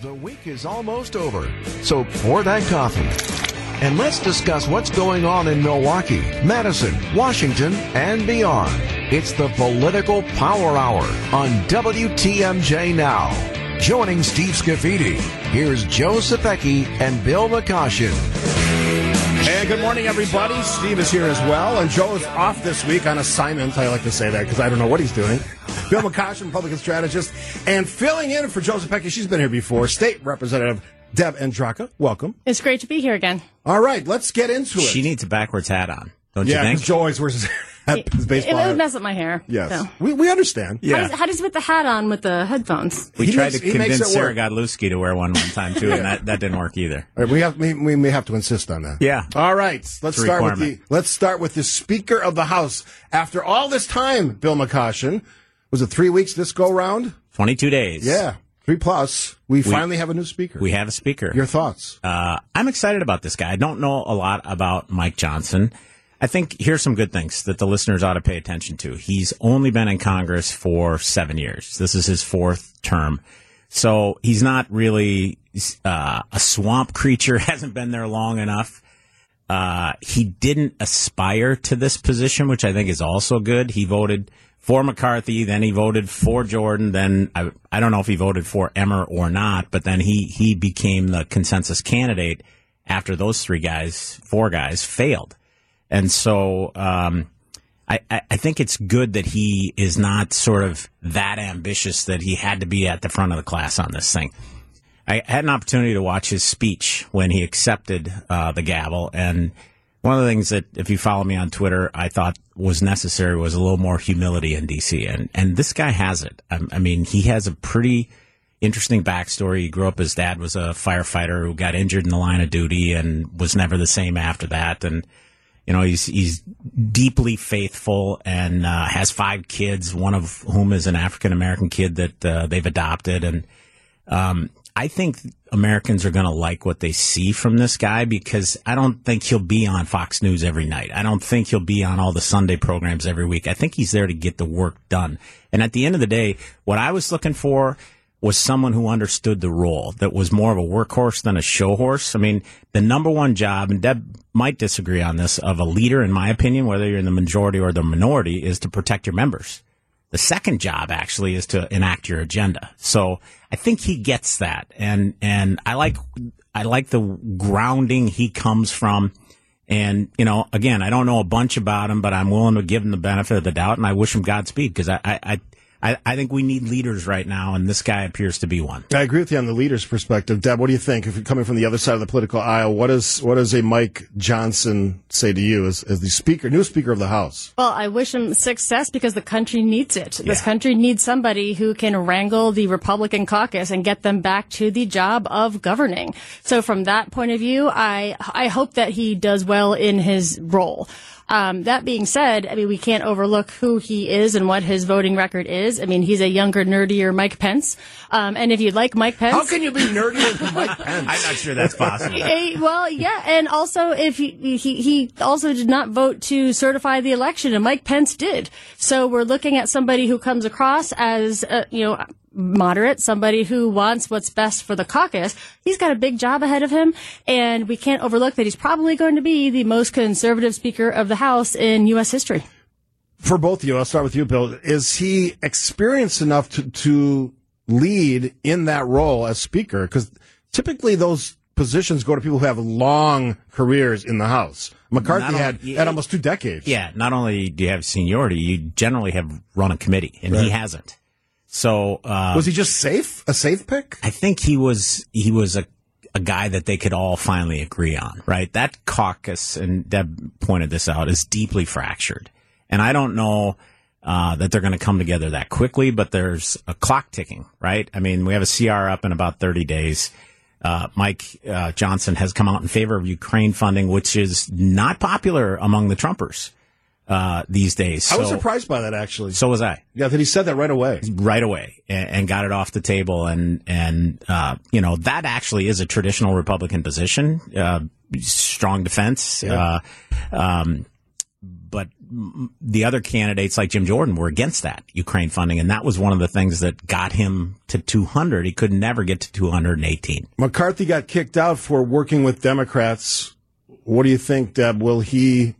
The week is almost over, so pour that coffee. And let's discuss what's going on in Milwaukee, Madison, Washington, and beyond. It's the Political Power Hour on WTMJ Now. Joining Steve Scafidi, here's Joe Zepecki and Bill McCoshen. And good morning, everybody. Steve is here as well, and Joe is off this week on assignment. I like to say that because I don't know what he's doing. Bill McCoshen, Republican strategist, and filling in for Joseph Zepecki. She's been here before. State Representative Deb Andraca. Welcome. It's great to be here again. All right, let's get into it. She needs a backwards hat on, don't yeah, you think? because Joe always wears his, his baseball it, it would mess up my hair. Yes, so. we, we understand. Yeah. How, does, how does he put the hat on with the headphones? we He tried makes- to convince Sarah work. Godlewski to wear one one time too, and that, that didn't work either. All right, we have we, we may have to insist on that. Yeah. All right. Let's a start with the let's start with the Speaker of the House. After all this time, Bill McCoshen, was it three weeks this go round? Twenty-two days. Yeah, three plus. We, finally have a new speaker. we have a speaker. Your thoughts? Uh, I'm excited about this guy. I don't know a lot about Mike Johnson. I think here's some good things that the listeners ought to pay attention to. He's only been in Congress for seven years. This is his fourth term. So he's not really uh, a swamp creature, hasn't been there long enough. Uh, he didn't aspire to this position, which I think is also good. He voted for McCarthy, then he voted for Jordan, then I, I don't know if he voted for Emmer or not, but then he, he became the consensus candidate after those three guys, four guys failed. And so, um, I, I think it's good that he is not sort of that ambitious that he had to be at the front of the class on this thing. I had an opportunity to watch his speech when he accepted uh, the gavel, and one of the things that, if you follow me on Twitter, I thought was necessary was a little more humility in DC, and and this guy has it. I, I mean, he has a pretty interesting backstory. He grew up. His dad was a firefighter who got injured in the line of duty and was never the same after that, and. You know, he's he's deeply faithful and uh, has five kids, one of whom is an African American kid that uh, they've adopted, and um, I think Americans are going to like what they see from this guy because I don't think he'll be on Fox News every night. I don't think he'll be on all the Sunday programs every week. I think he's there to get the work done. And at the end of the day, what I was looking for was someone who understood the role that was more of a workhorse than a show horse. I mean, the number one job, and Deb might disagree on this, of a leader, in my opinion, whether you're in the majority or the minority, is to protect your members. The second job actually is to enact your agenda. So I think he gets that. And, and I like, I like the grounding he comes from. And, you know, again, I don't know a bunch about him, but I'm willing to give him the benefit of the doubt and I wish him Godspeed because I, I, I, I think we need leaders right now and this guy appears to be one. I agree with you on the leader's perspective. Deb, what do you think? If you're coming from the other side of the political aisle, what does what does a Mike Johnson say to you as, as the speaker, new speaker of the House? Well, I wish him success because the country needs it. This country needs somebody who can wrangle the Republican caucus and get them back to the job of governing. So from that point of view, I I hope that he does well in his role. Um, that being said, I mean, we can't overlook who he is and what his voting record is. I mean, he's a younger, nerdier Mike Pence. Um, and if you'd like Mike Pence. How can you be nerdier than Mike Pence? I'm not sure that's possible. Eh, well, yeah, and also if he, he he also did not vote to certify the election, and Mike Pence did. So we're looking at somebody who comes across as uh, you know moderate, somebody who wants what's best for the caucus. He's got a big job ahead of him, and we can't overlook that he's probably going to be the most conservative Speaker of the House in U.S. history. For both of you, I'll start with you, Bill. Is he experienced enough to, to lead in that role as speaker? Because typically those positions go to people who have long careers in the House. McCarthy Not had, had almost two decades. Yeah, not only do you have seniority, you generally have run a committee, and he hasn't. So uh, Was he just safe? A safe pick? I think he was he was a a guy that they could all finally agree on, right? That caucus, and Deb pointed this out, is deeply fractured, and I don't know. Uh, that they're going to come together that quickly, but there's a clock ticking, right? I mean, we have a CR up in about 30 days. Uh, Mike uh, Johnson has come out in favor of Ukraine funding, which is not popular among the Trumpers uh, these days. I was So- surprised by that, actually. So was I yeah, that he said that right away. right away and, and got it off the table. And, and, uh, you know, that actually is a traditional Republican position, uh, strong defense. Uh, um, but the other candidates like Jim Jordan were against that Ukraine funding, and that was one of the things that got him to 200. He could never get to 218. McCarthy got kicked out for working with Democrats. What do you think, Deb? Will he,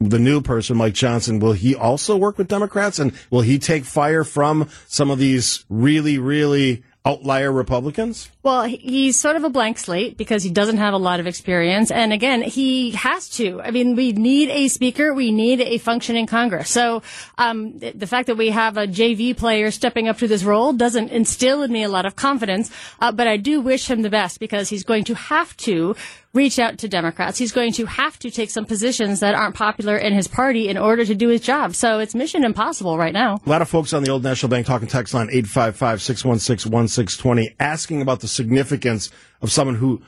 the new person, Mike Johnson, will he also work with Democrats, and will he take fire from some of these really, really outlier Republicans? Well, he's sort of a blank slate because he doesn't have a lot of experience. And again, he has to. I mean, we need a speaker. We need a functioning Congress. So, um, the fact that we have a JV player stepping up to this role doesn't instill in me a lot of confidence. Uh, but I do wish him the best because he's going to have to reach out to Democrats. He's going to have to take some positions that aren't popular in his party in order to do his job. So it's mission impossible right now. A lot of folks on the Old National Bank talking text line 855-616-1620 asking about the significance of someone who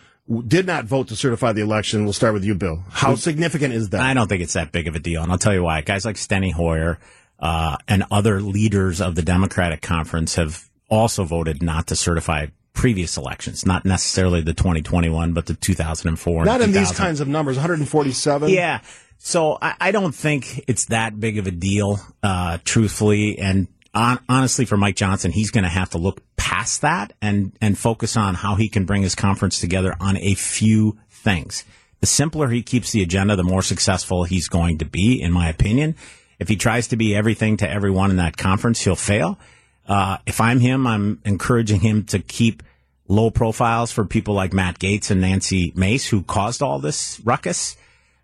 did not vote to certify the election. We'll start with you, Bill. How significant is that? I don't think it's that big of a deal, and I'll tell you why. Guys like Steny Hoyer uh, and other leaders of the Democratic Conference have also voted not to certify previous elections, not necessarily the 2021, but the 2004. Not in these kinds of numbers, 147. Yeah. So I, I don't think it's that big of a deal, uh, truthfully. And on, honestly, for Mike Johnson, he's going to have to look past that and, and focus on how he can bring his conference together on a few things. The simpler he keeps the agenda, the more successful he's going to be, in my opinion. If he tries to be everything to everyone in that conference, he'll fail. Uh, if I'm him, I'm encouraging him to keep low profiles for people like Matt Gaetz and Nancy Mace, who caused all this ruckus.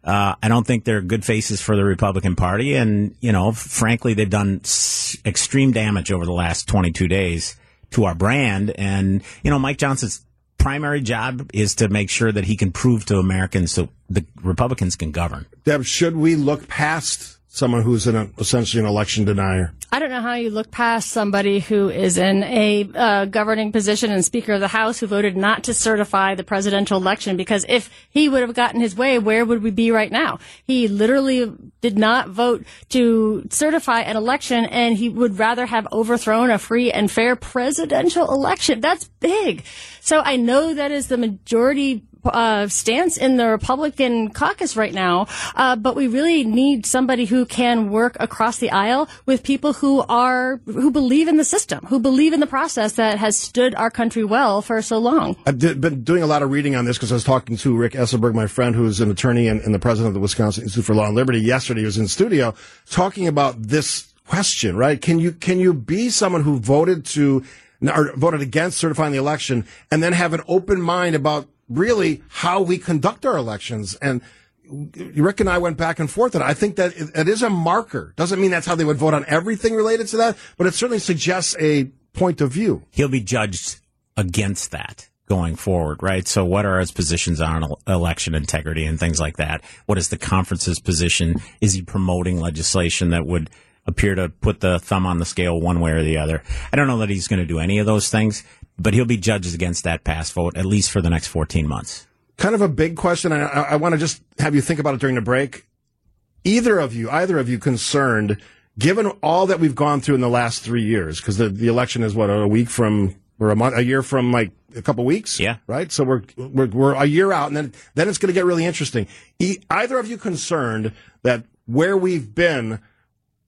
Uh, I don't think they're good faces for the Republican Party. And, you know, frankly, they've done s- extreme damage over the last 22 days to our brand. And, you know, Mike Johnson's primary job is to make sure that he can prove to Americans so the Republicans can govern. Deb, should we look past someone who's an, essentially an election denier. I don't know how you look past somebody who is in a uh, governing position and Speaker of the House who voted not to certify the presidential election because if he would have gotten his way, where would we be right now? He literally did not vote to certify an election and he would rather have overthrown a free and fair presidential election. That's big. So I know that is the majority uh, stance in the Republican caucus right now, uh, but we really need somebody who can work across the aisle with people who are who believe in the system, who believe in the process that has stood our country well for so long. I've been doing a lot of reading on this because I was talking to Rick Esenberg, my friend, who is an attorney and, and the president of the Wisconsin Institute for Law and Liberty. Yesterday, he was in studio talking about this question. Right? Can you can you be someone who voted to or voted against certifying the election and then have an open mind about really how we conduct our elections. And Rick and I went back and forth, and I think that it is a marker. Doesn't mean that's how they would vote on everything related to that, but it certainly suggests a point of view. He'll be judged against that going forward, right? So what are his positions on election integrity and things like that? What is the conference's position? Is he promoting legislation that would appear to put the thumb on the scale one way or the other? I don't know that he's going to do any of those things, but he'll be judged against that pass vote at least for the next 14 months. Kind of a big question. I, I want to just have you think about it during the break. Either of you, either of you concerned, given all that we've gone through in the last three years, because the, the election is what, a week from, or a month, a year from like a couple weeks? Yeah. Right? So we're, we're, we're a year out and then, then it's going to get really interesting. E- either of you concerned that where we've been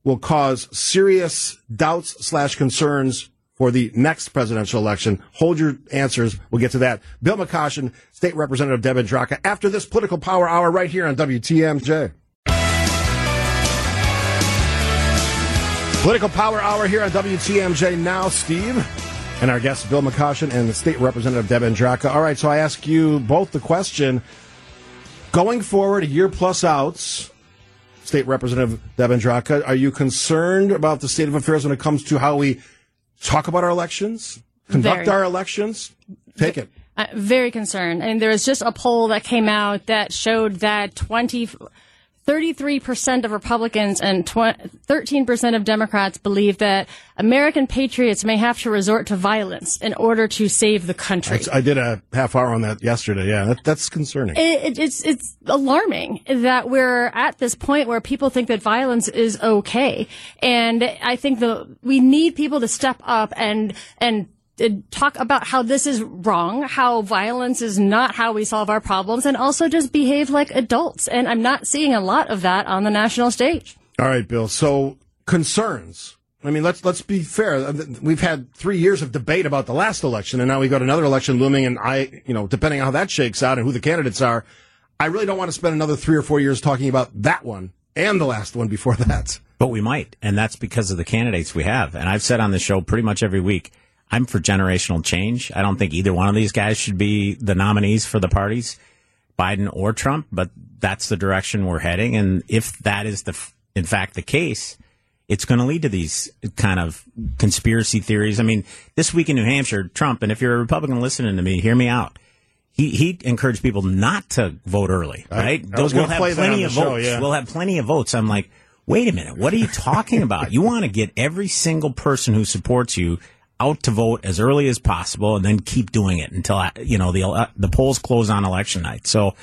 will cause serious doubts slash concerns for the next presidential election. Hold your answers. We'll get to that. Bill McCoshen, State Representative Deb Andraca, after this political power hour right here on WTMJ. Political Power Hour here on WTMJ now, Steve, and our guests Bill McCoshen and the State Representative Deb Andraca. All right, so I ask you both the question: Going forward, a year plus outs, State Representative Deb Andraka, are you concerned about the state of affairs when it comes to how we talk about our elections, conduct Very. our elections. Take it. Uh, very concerned. And there was just a poll that came out that showed that 20, 33% of Republicans and 13% of Democrats believe that American patriots may have to resort to violence in order to save the country. I did a half hour on that yesterday. Yeah, that, that's concerning. It, it, it's it's alarming that we're at this point where people think that violence is okay, and I think the we need people to step up and and Uh, talk about how this is wrong, how violence is not how we solve our problems, and also just behave like adults. And I'm not seeing a lot of that on the national stage. All right, Bill. So concerns. I mean, let's let's be fair. Uh, we've had three years of debate about the last election, and now we've got another election looming. And I, you know, depending on how that shakes out and who the candidates are, I really don't want to spend another three or four years talking about that one and the last one before that. But we might, and that's because of the candidates we have. And I've said on the show pretty much every week, I'm for generational change. I don't think either one of these guys should be the nominees for the parties, Biden or Trump. But that's the direction we're heading. And if that is the, in fact, the case it's going to lead to these kind of conspiracy theories. I mean, this week in New Hampshire, Trump, and if you're a Republican listening to me, hear me out. He, he encouraged people not to vote early, right? I, I we'll have plenty of show, votes. Yeah. We'll have plenty of votes. I'm like, wait a minute. What are you talking about? you want to get every single person who supports you out to vote as early as possible and then keep doing it until, you know, the, uh, the polls close on election night. So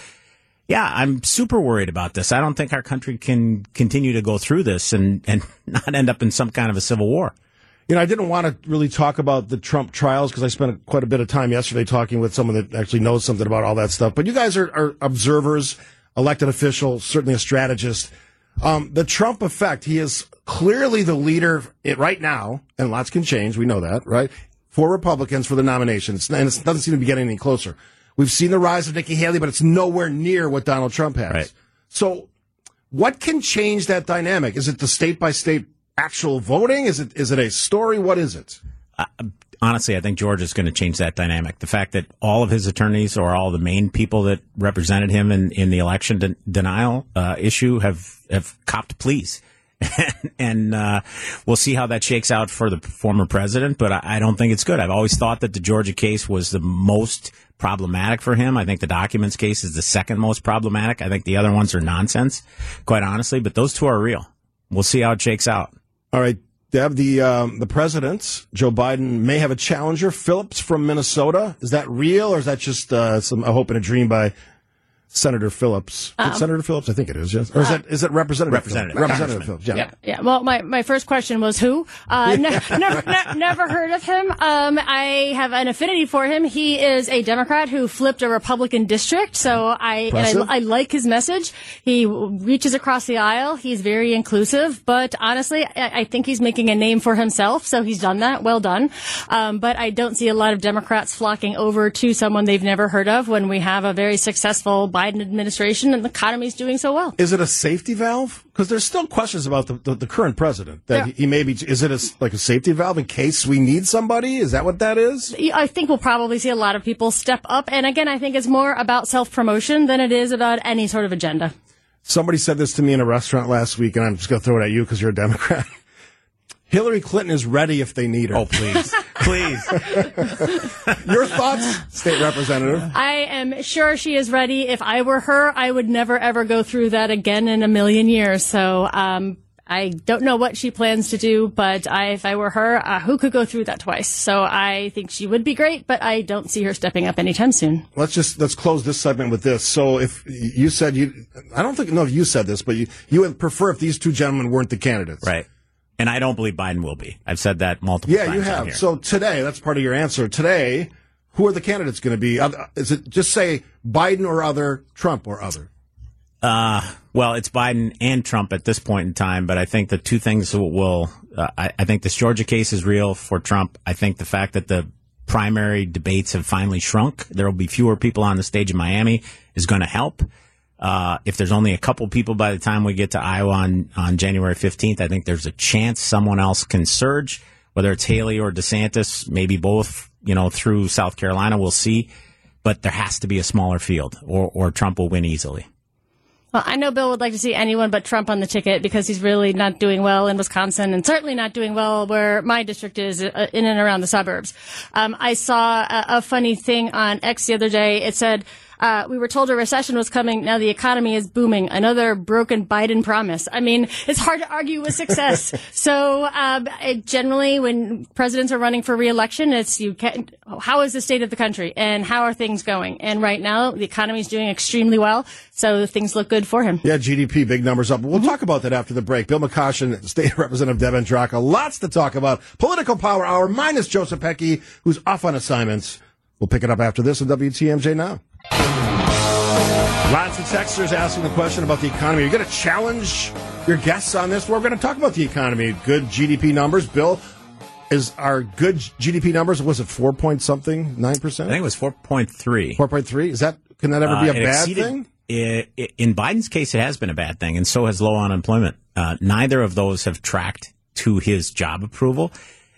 yeah, I'm super worried about this. I don't think our country can continue to go through this and, and not end up in some kind of a civil war. You know, I didn't want to really talk about the Trump trials because I spent quite a bit of time yesterday talking with someone that actually knows something about all that stuff. But you guys are, are observers, elected officials, certainly a strategist. Um, the Trump effect, he is clearly the leader right now, and lots can change. We know that, right? For Republicans for the nominations, and it doesn't seem to be getting any closer. We've seen the rise of Nikki Haley, but it's nowhere near what Donald Trump has. Right. So, what can change that dynamic? Is it the state by state actual voting? Is it is it a story? What is it? Uh, honestly, I think Georgia is going to change that dynamic. The fact that all of his attorneys or all the main people that represented him in, in the election de- denial uh, issue have have copped pleas. and uh, we'll see how that shakes out for the former president. But I, I, don't think it's good. I've always thought that the Georgia case was the most problematic for him. I think the documents case is the second most problematic. I think the other ones are nonsense, quite honestly. But those two are real. We'll see how it shakes out. All right, Deb. The um, the president, Joe Biden, may have a challenger, Phillips from Minnesota. Is that real, or is that just uh, some a hope and a dream by Senator Phillips. Um, Senator Phillips, I think it is, yes. Or is uh, it is it Representative Representative Phillips? Representative Phillips, yeah. yeah. yeah. Well, my, my first question was who? Uh, ne- never, ne- never heard of him. Um, I have an affinity for him. He is a Democrat who flipped a Republican district, so I, I, I like his message. He reaches across the aisle. He's very inclusive, but honestly, I, I think he's making a name for himself, so he's done that. Well done. Um, but I don't see a lot of Democrats flocking over to someone they've never heard of when we have a very successful Biden Biden administration and the economy is doing so well. Is it a safety valve? Because there's still questions about the, the, the current president that he may be. Is it a, like a safety valve in case we need somebody? Is that what that is? I think we'll probably see a lot of people step up. And again, I think it's more about self promotion than it is about any sort of agenda. Somebody said this to me in a restaurant last week, and I'm just going to throw it at you because you're a Democrat. Hillary Clinton is ready if they need her. Oh, please. please. Your thoughts, State Representative? I am sure she is ready. If I were her, I would never, ever go through that again in a million years. So, um, I don't know what she plans to do, but I, if I were her, uh, who could go through that twice? So I think she would be great, but I don't see her stepping up anytime soon. Let's just let's close this segment with this. So if you said you, I don't think no, if you said this, but you you would prefer if these two gentlemen weren't the candidates, right? And I don't believe Biden will be. I've said that multiple yeah, times. Yeah, you have. So today, that's part of your answer. Today, who are the candidates going to be? Is it just say Biden or other, Trump or other? Uh, well, it's Biden and Trump at this point in time, but I think the two things will, uh, I, I think this Georgia case is real for Trump. I think the fact that the primary debates have finally shrunk, there will be fewer people on the stage in Miami is going to help. Uh, if there's only a couple people by the time we get to Iowa on, on January 15th, I think there's a chance someone else can surge, whether it's Haley or DeSantis, maybe both, you know, through South Carolina. We'll see. But there has to be a smaller field or, or Trump will win easily. Well, I know Bill would like to see anyone but Trump on the ticket because he's really not doing well in Wisconsin and certainly not doing well where my district is uh, in and around the suburbs. Um, I saw a, a, funny thing on X the other day. It said, Uh, we were told a recession was coming. Now the economy is booming. Another broken Biden promise. I mean, it's hard to argue with success. so um, it generally, when presidents are running for reelection, it's you can how is the state of the country and how are things going? And right now, the economy is doing extremely well, so things look good for him. Yeah, GDP, big numbers up. We'll talk about that after the break. Bill McCoshen, State Representative Deb Andraca, lots to talk about. Political Power Hour minus Joe Zepecki, who's off on assignments. We'll pick it up after this on WTMJ now. Lots of texters asking the question about the economy. Are you going to challenge your guests on this? We're going to talk about the economy. Good GDP numbers. Bill, is our good GDP numbers? Was it four point something, nine percent? I think it was four point three. Four point three. Is that can that ever be a Uh, bad exceeded- thing? i- i- in Biden's case, it has been a bad thing, and so has low unemployment. Uh, neither of those have tracked to his job approval.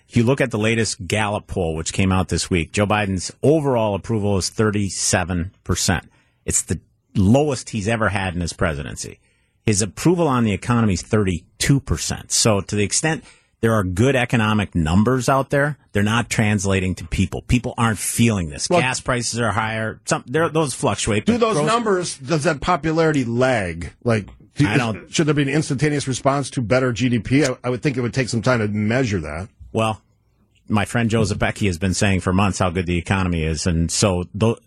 If you look at the latest Gallup poll, which came out this week, Joe Biden's overall approval is 37%. It's the lowest he's ever had in his presidency. His approval on the economy is 32%. So to the extent there are good economic numbers out there, they're not translating to people. People aren't feeling this. Well- Gas prices are higher. Some, those fluctuate. Do those gross- numbers? Does that popularity lag? Like, do, I don't- should there be an instantaneous response to better GDP? I, I would think it would take some time to measure that. Well, my friend Joe Zepecki has been saying for months how good the economy is, and so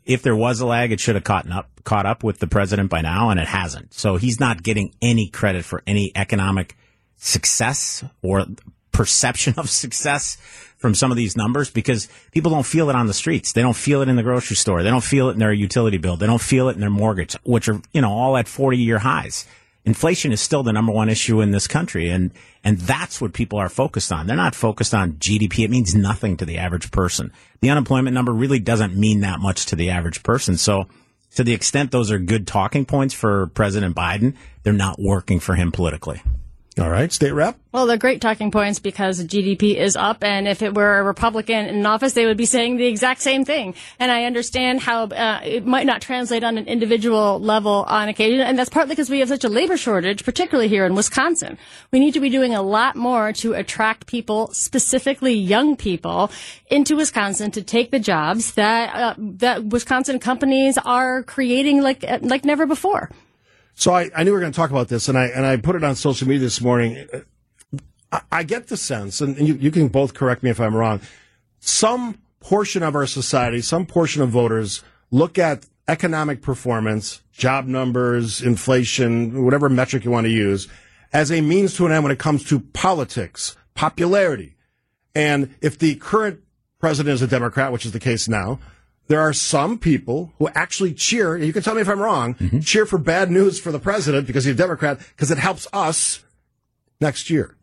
if there was a lag, it should have caught up caught up with the president by now, and it hasn't. So he's not getting any credit for any economic success or perception of success from some of these numbers because people don't feel it on the streets. They don't feel it in the grocery store. They don't feel it in their utility bill. They don't feel it in their mortgage, which are you know all at forty year highs. Inflation is still the number one issue in this country, and and that's what people are focused on. They're not focused on GDP. It means nothing to the average person. The unemployment number really doesn't mean that much to the average person. So, to the extent those are good talking points for President Biden, they're not working for him politically. All right, state rep. Well, they're great talking points because GDP is up, and if it were a Republican in office, they would be saying the exact same thing. And I understand how uh, it might not translate on an individual level on occasion, and that's partly because we have such a labor shortage, particularly here in Wisconsin. We need to be doing a lot more to attract people, specifically young people, into Wisconsin to take the jobs that uh, that Wisconsin companies are creating like like never before. So I, I knew we were going to talk about this, and I and I put it on social media this morning. I, I get the sense, and you, you can both correct me if I'm wrong. Some portion of our society, some portion of voters look at economic performance, job numbers, inflation, whatever metric you want to use, as a means to an end when it comes to politics, popularity. And if the current president is a Democrat, which is the case now, there are some people who actually cheer, you can tell me if I'm wrong, cheer for bad news for the president because he's a Democrat, because it helps us next year.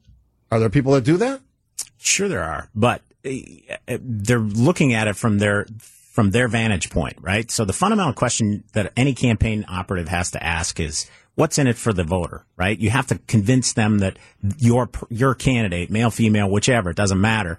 Are there people that do that? Sure, there are, but uh, they're looking at it from their from their vantage point, right? So the fundamental question that any campaign operative has to ask is, what's in it for the voter, right? You have to convince them that your your candidate, male, female, whichever, it doesn't matter,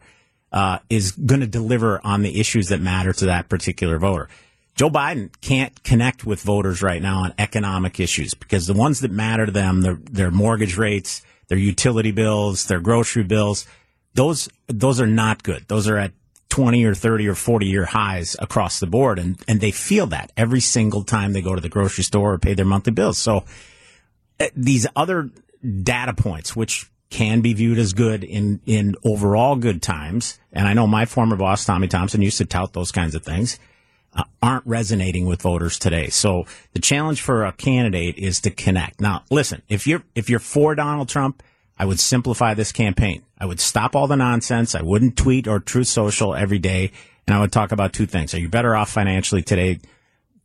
uh, is going to deliver on the issues that matter to that particular voter. Joe Biden can't connect with voters right now on economic issues because the ones that matter to them, their, their mortgage rates, their utility bills, their grocery bills, those, those are not good. Those are at 20 or 30 or 40 year highs across the board. And, and they feel that every single time they go to the grocery store or pay their monthly bills. So uh, these other data points, which can be viewed as good in, in overall good times. And I know my former boss, Tommy Thompson, used to tout those kinds of things uh, aren't resonating with voters today. So the challenge for a candidate is to connect. Now, listen, if you're if you're for Donald Trump, I would simplify this campaign. I would stop all the nonsense. I wouldn't tweet or Truth Social every day, and I would talk about two things: Are you better off financially today,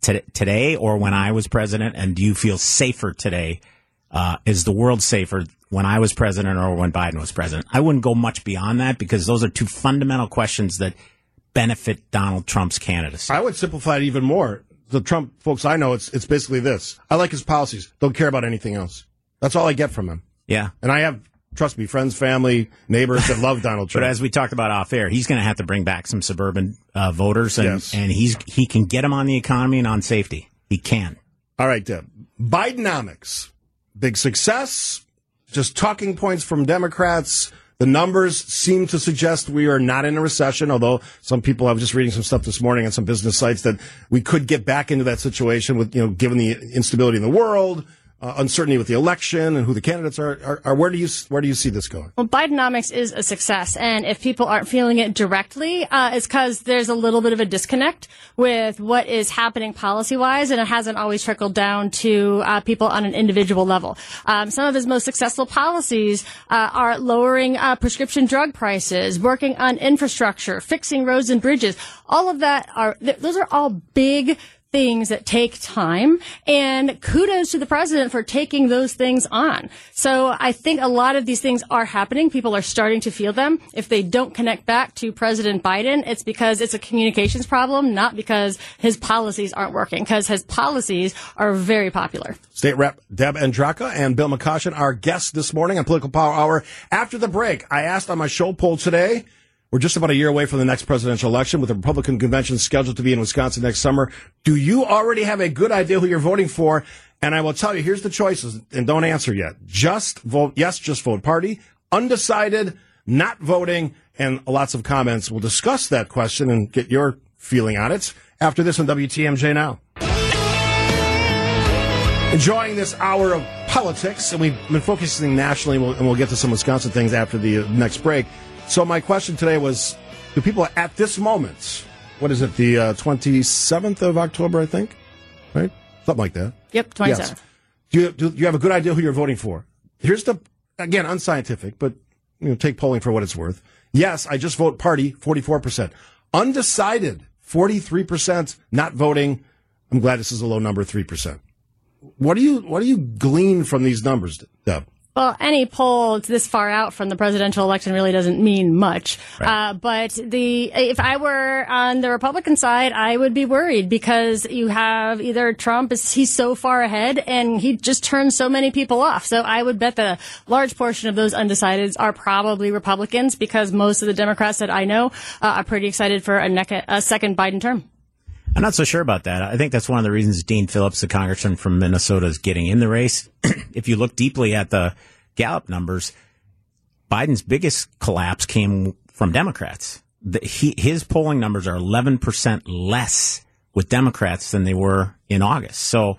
to, today, or when I was president? And do you feel safer today? Uh, is the world safer when I was president or when Biden was president? I wouldn't go much beyond that because those are two fundamental questions that benefit Donald Trump's candidacy. I would simplify it even more. The Trump folks I know, it's it's basically this. I like his policies. Don't care about anything else. That's all I get from him. Yeah. And I have, trust me, friends, family, neighbors that love Donald Trump. But as we talked about off air, he's going to have to bring back some suburban uh, voters, and, Yes. and he's he can get them on the economy and on safety. He can. all right, Deb. Bidenomics. Big success. Just talking points from Democrats. The numbers seem to suggest we are not in a recession, although some people, I was just reading some stuff this morning on some business sites that we could get back into that situation with, you know, given the instability in the world, uh, uncertainty with the election and who the candidates are, are, are, where do you where do you see this going? Well, Bidenomics is a success, and if people aren't feeling it directly, uh, it's because there's a little bit of a disconnect with what is happening policy wise, and it hasn't always trickled down to uh, people on an individual level. Um, some of his most successful policies uh, are lowering uh, prescription drug prices, working on infrastructure, fixing roads and bridges. All of that are th- those are all big things that take time and kudos to the president for taking those things on. So I think a lot of these things are happening. People are starting to feel them. If they don't connect back to President Biden, it's because it's a communications problem, not because his policies aren't working, because his policies are very popular. State Rep Deb Andraca and Bill McCoshen, our guests this morning on Political Power Hour. After the break, I asked on my show poll today, we're just about a year away from the next presidential election with the Republican convention scheduled to be in Wisconsin next summer. Do you already have a good idea who you're voting for? And I will tell you, here's the choices and don't answer yet. Just vote yes, just vote party, undecided, not voting, and lots of comments. We'll discuss that question and get your feeling on it after this on WTMJ Now. Enjoying this hour of politics, and we've been focusing nationally, and we'll get to some Wisconsin things after the uh, next break. So my question today was: Do people at this moment, what is it, the uh, twenty seventh of October, I think, right, something like that? Yep, twenty seventh. Yes. Do you do you have a good idea who you're voting for? Here's the again unscientific, but you know, take polling for what it's worth. Yes, I just vote party, forty four percent. Undecided, forty three percent. Not voting. I'm glad this is a low number, three percent. What do you what do you glean from these numbers, Deb? Well, any poll this far out from the presidential election really doesn't mean much. Right. Uh, but the if I were on the Republican side, I would be worried because you have either Trump is he's so far ahead and he just turns so many people off. So I would bet that a large portion of those undecideds are probably Republicans because most of the Democrats that I know uh, are pretty excited for a, a second Biden term. I'm not so sure about that. I think that's one of the reasons Dean Phillips, the congressman from Minnesota, is getting in the race. if you look deeply at the Gallup numbers, Biden's biggest collapse came from Democrats. The, he, his polling numbers are 11% less with Democrats than they were in August. So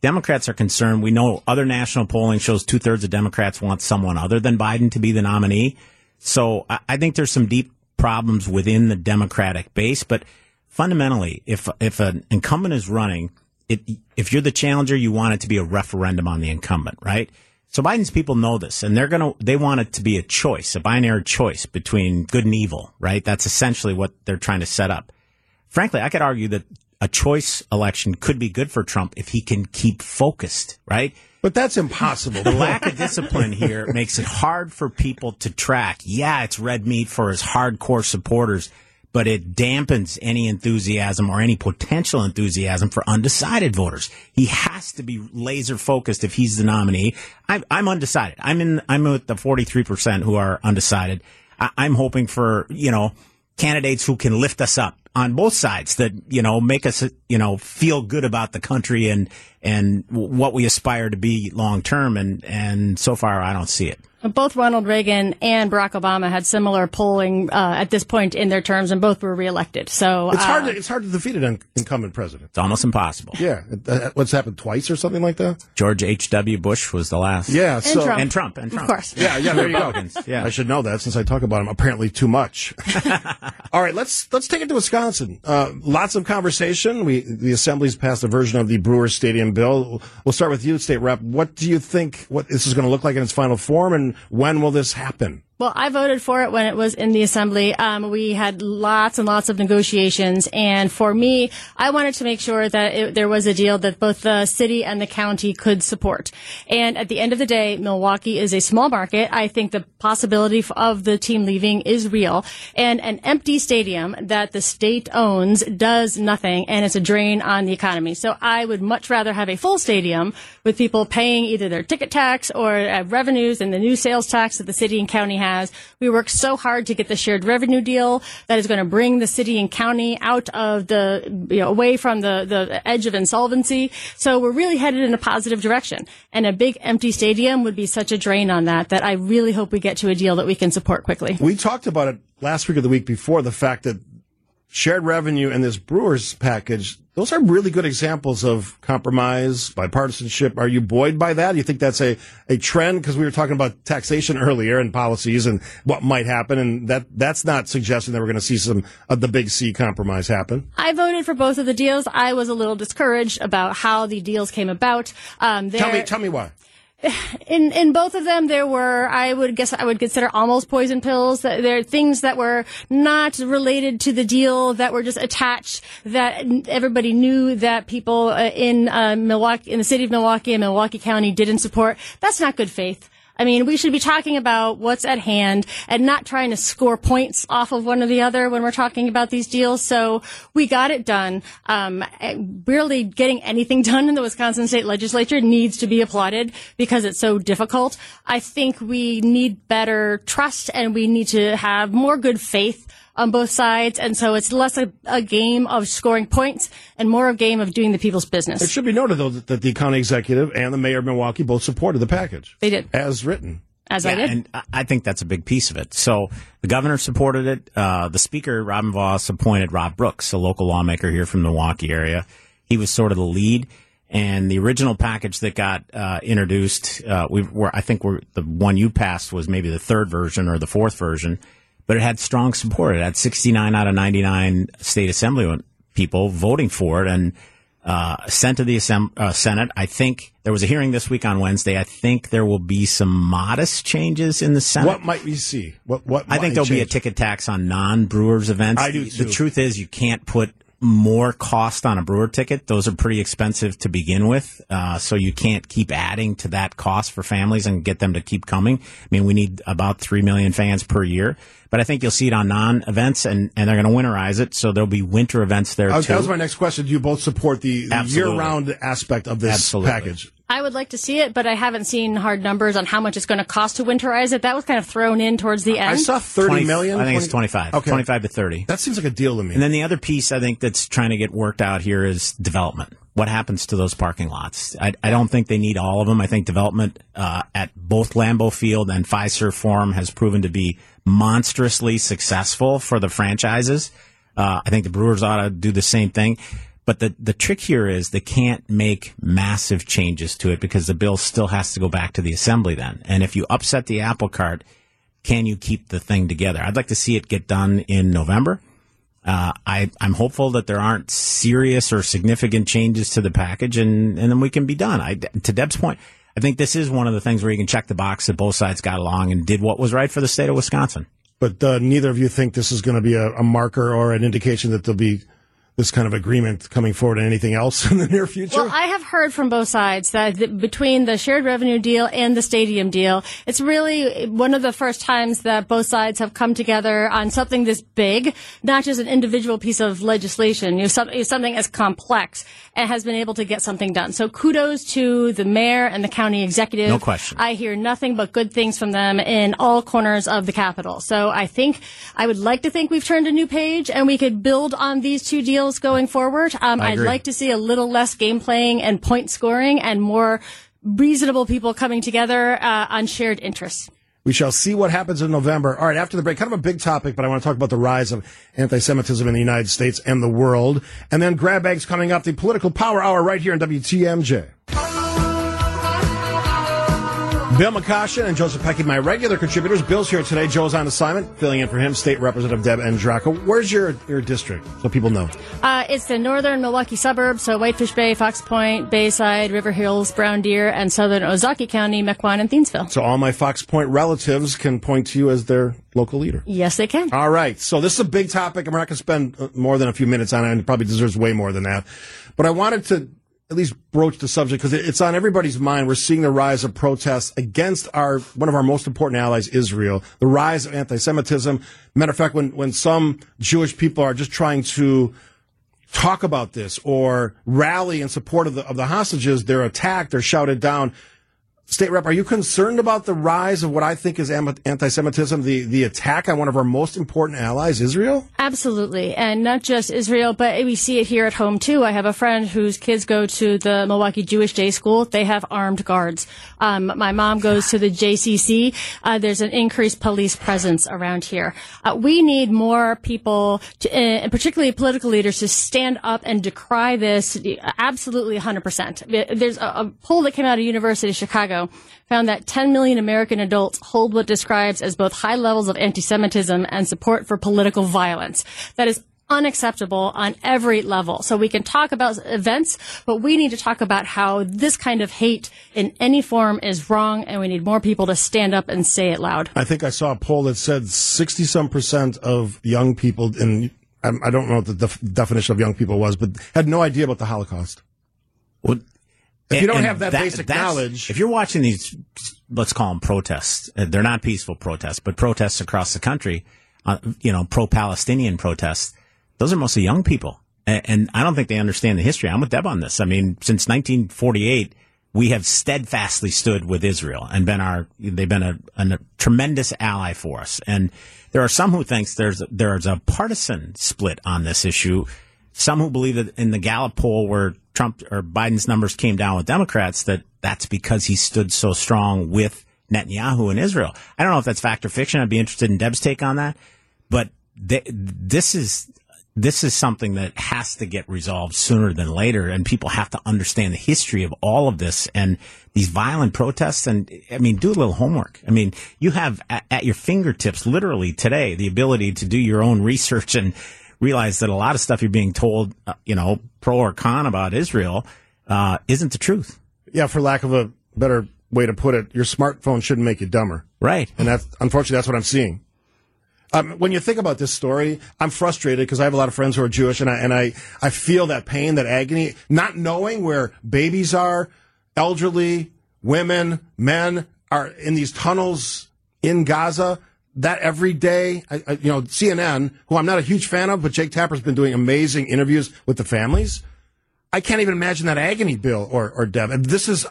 Democrats are concerned. We know other national polling shows two thirds of Democrats want someone other than Biden to be the nominee. So I, I think there's some deep problems within the Democratic base, but fundamentally, if if an incumbent is running, it, if you're the challenger, you want it to be a referendum on the incumbent, right? So Biden's people know this, and they're gonna they want it to be a choice, a binary choice between good and evil, right? That's essentially what they're trying to set up. Frankly, I could argue that a choice election could be good for Trump if he can keep focused, right? But that's impossible. The lack of discipline here makes it hard for people to track. Yeah, it's red meat for his hardcore supporters but it dampens any enthusiasm or any potential enthusiasm for undecided voters. He has to be laser focused if he's the nominee. I'm, I'm undecided. I'm in, I'm with the 43% who are undecided. I, I'm hoping for, you know, candidates who can lift us up on both sides that, you know, make us, you know, feel good about the country and, and what we aspire to be long term. And, and so far, I don't see it. Both Ronald Reagan and Barack Obama had similar polling uh, at this point in their terms, and both were reelected. So it's uh, hard. To, it's hard to defeat an incumbent president. It's almost impossible. Yeah, uh, what's happened twice or something like that? George H. W. Bush was the last. Yeah, and so Trump. and Trump and Trump. Of course. Yeah, yeah. There you go. yeah, I should know that since I talk about him apparently too much. All right, let's let's take it to Wisconsin. Uh, lots of conversation. We the Assembly's passed a version of the Brewer Stadium bill. We'll start with you, State Rep. What do you think? What this is going to look like in its final form, and when will this happen? Well, I voted for it when it was in the assembly. Um, we had lots and lots of negotiations, and for me, I wanted to make sure that it, there was a deal that both the city and the county could support. And at the end of the day, Milwaukee is a small market. I think the possibility of the team leaving is real, and an empty stadium that the state owns does nothing, and it's a drain on the economy. So I would much rather have a full stadium with people paying either their ticket tax or uh, revenues and the new sales tax that the city and county have has. We worked so hard to get the shared revenue deal that is going to bring the city and county out of the, you know, away from the, the edge of insolvency. So we're really headed in a positive direction. And a big empty stadium would be such a drain on that that I really hope we get to a deal that we can support quickly. We talked about it last week or the week before the fact that shared revenue and this Brewers package, those are really good examples of compromise, bipartisanship. Are you buoyed by that? Do you think that's a, a trend? Because we were talking about taxation earlier and policies and what might happen. And that, that's not suggesting that we're going to see some of the big C compromise happen. I voted for both of the deals. I was a little discouraged about how the deals came about. Um, tell me, tell me why in in both of them there were I would guess I would consider almost poison pills. There are things that were not related to the deal that were just attached that everybody knew that people uh, in uh, Milwaukee in the city of Milwaukee and Milwaukee County didn't support. That's not good faith. I mean, we should be talking about what's at hand and not trying to score points off of one or the other when we're talking about these deals. So we got it done. Um, really getting anything done in the Wisconsin state legislature needs to be applauded because it's so difficult. I think we need better trust and we need to have more good faith on both sides, and so it's less a, a, game of scoring points and more a game of doing the people's business. It should be noted, though, that, that the county executive and the mayor of Milwaukee both supported the package. They did. As written. As yeah, I did. And I think that's a big piece of it. So the governor supported it. Uh, the speaker, Robin Vos, appointed Rob Brooks, a local lawmaker here from the Milwaukee area. He was sort of the lead. And the original package that got uh, introduced, uh, we were, I think we're, the one you passed was maybe the third version or the fourth version but it had strong support. It had 69 out of 99 state assembly people voting for it and uh, sent to the Assemb- uh, Senate. I think there was a hearing this week on Wednesday. I think there will be some modest changes in the Senate. What might we see? What? What? I think there'll change? be a ticket tax on non-Brewers events. I do the, too. the truth is, you can't put more cost on a brewer ticket. Those are pretty expensive to begin with. Uh, so you can't keep adding to that cost for families and get them to keep coming. I mean, we need about 3 million fans per year, but I think you'll see it on non events and, and they're going to winterize it. So there'll be winter events there was, too. That was my next question. Do you both support the, the year round aspect of this Absolutely. package? I would like to see it, but I haven't seen hard numbers on how much it's going to cost to winterize it. That was kind of thrown in towards the end. I saw thirty 20 million. I think 20? it's 25. Okay. 25 to 30. That seems like a deal to me. And then the other piece I think that's trying to get worked out here is development. What happens to those parking lots? I, I don't think they need all of them. I think development uh, at both Lambeau Field and Fiserv Forum has proven to be monstrously successful for the franchises. Uh, I think the Brewers ought to do the same thing. But the, the trick here is they can't make massive changes to it because the bill still has to go back to the assembly then. And if you upset the apple cart, can you keep the thing together? I'd like to see it get done in November. Uh, I, I'm hopeful that there aren't serious or significant changes to the package, and, and then we can be done. I, to Deb's point, I think this is one of the things where you can check the box that both sides got along and did what was right for the state of Wisconsin. But uh, neither of you think this is going to be a, a marker or an indication that there'll be this kind of agreement coming forward and anything else in the near future? Well, I have heard from both sides that th- between the shared revenue deal and the stadium deal, it's really one of the first times that both sides have come together on something this big, not just an individual piece of legislation, you know, some, something as complex and has been able to get something done. So kudos to the mayor and the county executive. No question. I hear nothing but good things from them in all corners of the capital. So I think I would like to think we've turned a new page and we could build on these two deals going forward. Um, I'd like to see a little less game playing and point scoring and more reasonable people coming together uh, on shared interests. We shall see what happens in November. All right, after the break, kind of a big topic, but I want to talk about the rise of anti-Semitism in the United States and the world. And then grab bags coming up, the political power hour right here on WTMJ. Bill McCoshen and Joe Zepecki, my regular contributors. Bill's here today. Joe's on assignment, filling in for him. State Representative Deb Andraca. Where's your, your district so people know? Uh, it's the northern Milwaukee suburbs, so Whitefish Bay, Fox Point, Bayside, River Hills, Brown Deer, and southern Ozaukee County, Mequon, and Thiensville. So all my Fox Point relatives can point to you as their local leader. Yes, they can. All right. So this is a big topic, and we're not going to spend uh, more than a few minutes on it, and it probably deserves way more than that. But I wanted to at least broach the subject because it's on everybody's mind. We're seeing the rise of protests against our one of our most important allies, Israel. The rise of anti-Semitism. Matter of fact, when when some Jewish people are just trying to talk about this or rally in support of the of the hostages, they're attacked, they're shouted down. State Rep, are you concerned about the rise of what I think is anti-Semitism, the, the attack on one of our most important allies, Israel? Absolutely. And not just Israel, but we see it here at home too. I have a friend whose kids go to the Milwaukee Jewish Day School. They have armed guards. Um, my mom goes to the JCC. Uh, there's an increased police presence around here. Uh, we need more people, to, uh, particularly political leaders, to stand up and decry this absolutely 100%. There's a, a poll that came out of University of Chicago found that 10 million American adults hold what describes as both high levels of anti-Semitism and support for political violence. That is unacceptable on every level. So we can talk about events, but we need to talk about how this kind of hate in any form is wrong, and we need more people to stand up and say it loud. I think I saw a poll that said 60 some percent of young people, and I don't know what the def- definition of young people was, but had no idea about the Holocaust. Well, if you don't have that, that basic knowledge, if you're watching these, let's call them protests. Uh, they're not peaceful protests, but protests across the country. Uh, you know, pro-Palestinian protests. Those are mostly young people, and, and I don't think they understand the history. I'm with Deb on this. I mean, since 1948, we have steadfastly stood with Israel and been our. They've been a, a tremendous ally for us. And there are some who thinks there's there's a partisan split on this issue. Some who believe that in the Gallup poll where Trump or Biden's numbers came down with Democrats that that's because he stood so strong with Netanyahu in Israel. I don't know if that's fact or fiction. I'd be interested in Deb's take on that. But th- this is this is something that has to get resolved sooner than later, and people have to understand the history of all of this and these violent protests. And I mean, do a little homework. I mean, you have at, at your fingertips, literally today, the ability to do your own research and realize that a lot of stuff you're being told, uh, you know, pro or con about Israel, uh, isn't the truth. Yeah, for lack of a better way to put it, your smartphone shouldn't make you dumber. Right. And that's, unfortunately, that's what I'm seeing. Um, when you think about this story, I'm frustrated because I have a lot of friends who are Jewish, and I and I I feel that pain, that agony, not knowing where babies are, elderly, women, men are in these tunnels in Gaza that every day, I, I, you know, CNN, who I'm not a huge fan of, but Jake Tapper's been doing amazing interviews with the families. I can't even imagine that agony, Bill or, or Deb. This is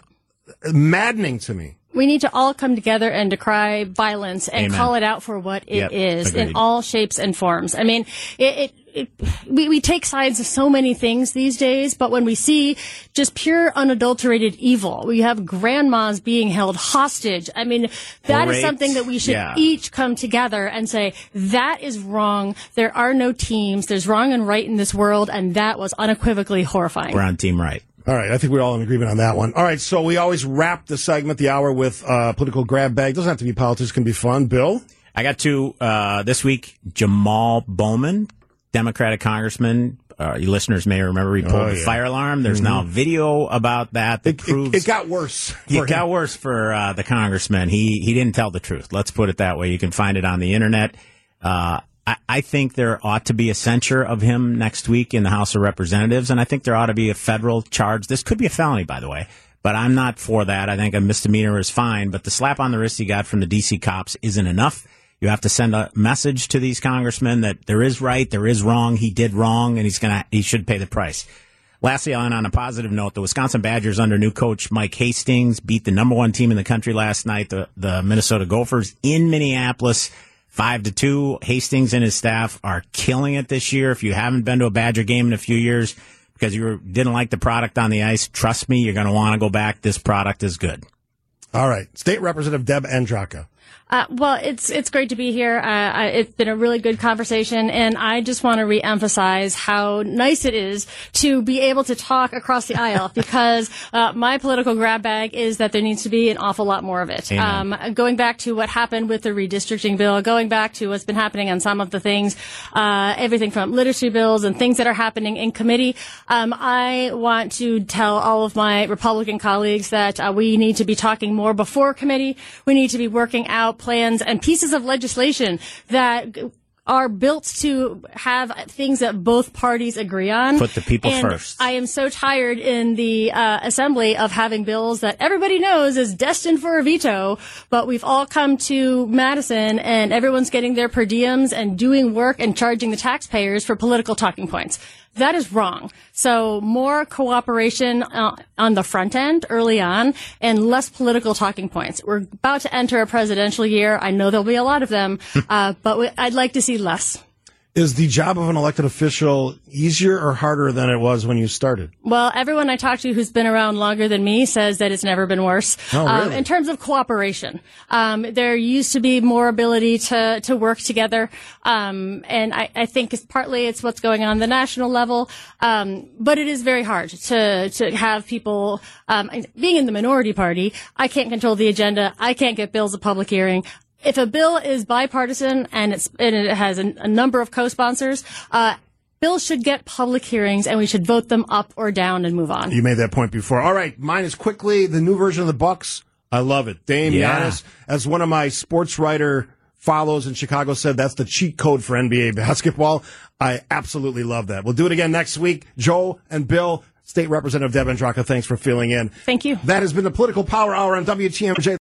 maddening to me. We need to all come together and decry violence and Amen. call it out for what it yep, is agreed. in all shapes and forms. I mean, it, it it, we, we take sides of so many things these days, but when we see just pure unadulterated evil, we have grandmas being held hostage. I mean, that is something that we should yeah. each come together and say, that is wrong. There are no teams. There's wrong and right in this world. And that was unequivocally horrifying. We're on team right. All right, I think we're all in agreement on that one. All right, so we always wrap the segment, the hour, with uh, political grab bag. Doesn't have to be politics; can be fun. Bill, I got to uh, this week. Jamal Bowman Democratic congressman. Uh, you listeners may remember he pulled Oh, the fire alarm. There's now a video about that that it, it, proves it got worse. it got worse for uh, the congressman. He he didn't tell the truth. Let's put it that way. You can find it on the internet. I, I think there ought to be a censure of him next week in the House of Representatives, and I think there ought to be a federal charge. This could be a felony, by the way, but I'm not for that. I think a misdemeanor is fine, but the slap on the wrist he got from the DC cops isn't enough. You have to send a message to these congressmen that there is right, there is wrong, he did wrong, and he's gonna he should pay the price. Lastly, on, on a positive note, the Wisconsin Badgers under new coach Mike Hastings beat the number one team in the country last night, the, the Minnesota Gophers in Minneapolis, five to two. Hastings and his staff are killing it this year. If you haven't been to a Badger game in a few years because you didn't like the product on the ice, trust me, you're going to want to go back. This product is good. All right, State Representative Deb Andraca. Uh, well, it's it's great to be here. Uh, it's been a really good conversation, and I just want to reemphasize how nice it is to be able to talk across the aisle because uh, my political grab bag is that there needs to be an awful lot more of it. Um, going back to what happened with the redistricting bill, going back to what's been happening on some of the things, uh, everything from literacy bills and things that are happening in committee. Um, I want to tell all of my Republican colleagues that uh, we need to be talking more before committee. We need to be working out plans and pieces of legislation that are built to have things that both parties agree on. Put the people And first. I am so tired in the uh, assembly of having bills that everybody knows is destined for a veto, but we've all come to Madison and everyone's getting their per diems and doing work and charging the taxpayers for political talking points. That is wrong. So more cooperation uh, on the front end early on and less political talking points. We're about to enter a presidential year. I know there'll be a lot of them, uh, but we, I'd like to see less. Is the job of an elected official easier or harder than it was when you started? Well, everyone I talk to who's been around longer than me says that it's never been worse. Oh, um, really? in terms of cooperation, um, there used to be more ability to to work together, um, and I, I think it's partly it's what's going on at the national level, um, but it is very hard to to have people um, being in the minority party. I can't control the agenda. I can't get bills a public hearing if a bill is bipartisan and it's and it has a, a number of co-sponsors, uh, bills should get public hearings and we should vote them up or down and move on. You made that point before. All right, mine is quickly the new version of the Bucks. I love it. Dame Yeah. Giannis, as one of my sports writer follows in Chicago said, that's the cheat code for NBA basketball. I absolutely love that. We'll do it again next week. Joe and Bill, State Representative Deb Andraca, thanks for filling in. Thank you. That has been the Political Power Hour on WTMJ.